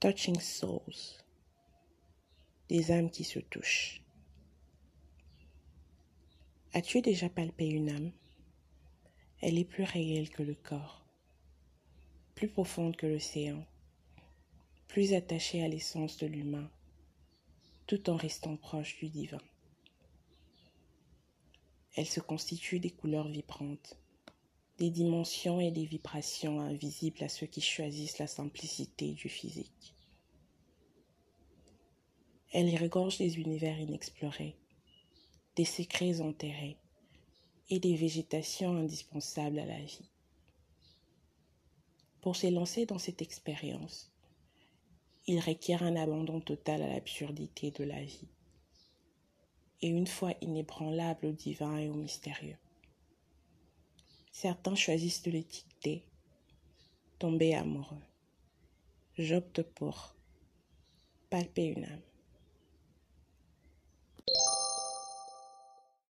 Touching Souls, des âmes qui se touchent. As-tu déjà palpé une âme? Elle est plus réelle que le corps, plus profonde que l'océan, plus attachée à l'essence de l'humain, tout en restant proche du divin. Elle se constitue des couleurs vibrantes, des dimensions et des vibrations invisibles à ceux qui choisissent la simplicité du physique. Elle regorge des univers inexplorés, des secrets enterrés et des végétations indispensables à la vie. Pour s'élancer dans cette expérience, il requiert un abandon total à l'absurdité de la vie et une foi inébranlable au divin et au mystérieux. Certains choisissent de l'étiqueter, tomber amoureux. J'opte pour palper une âme.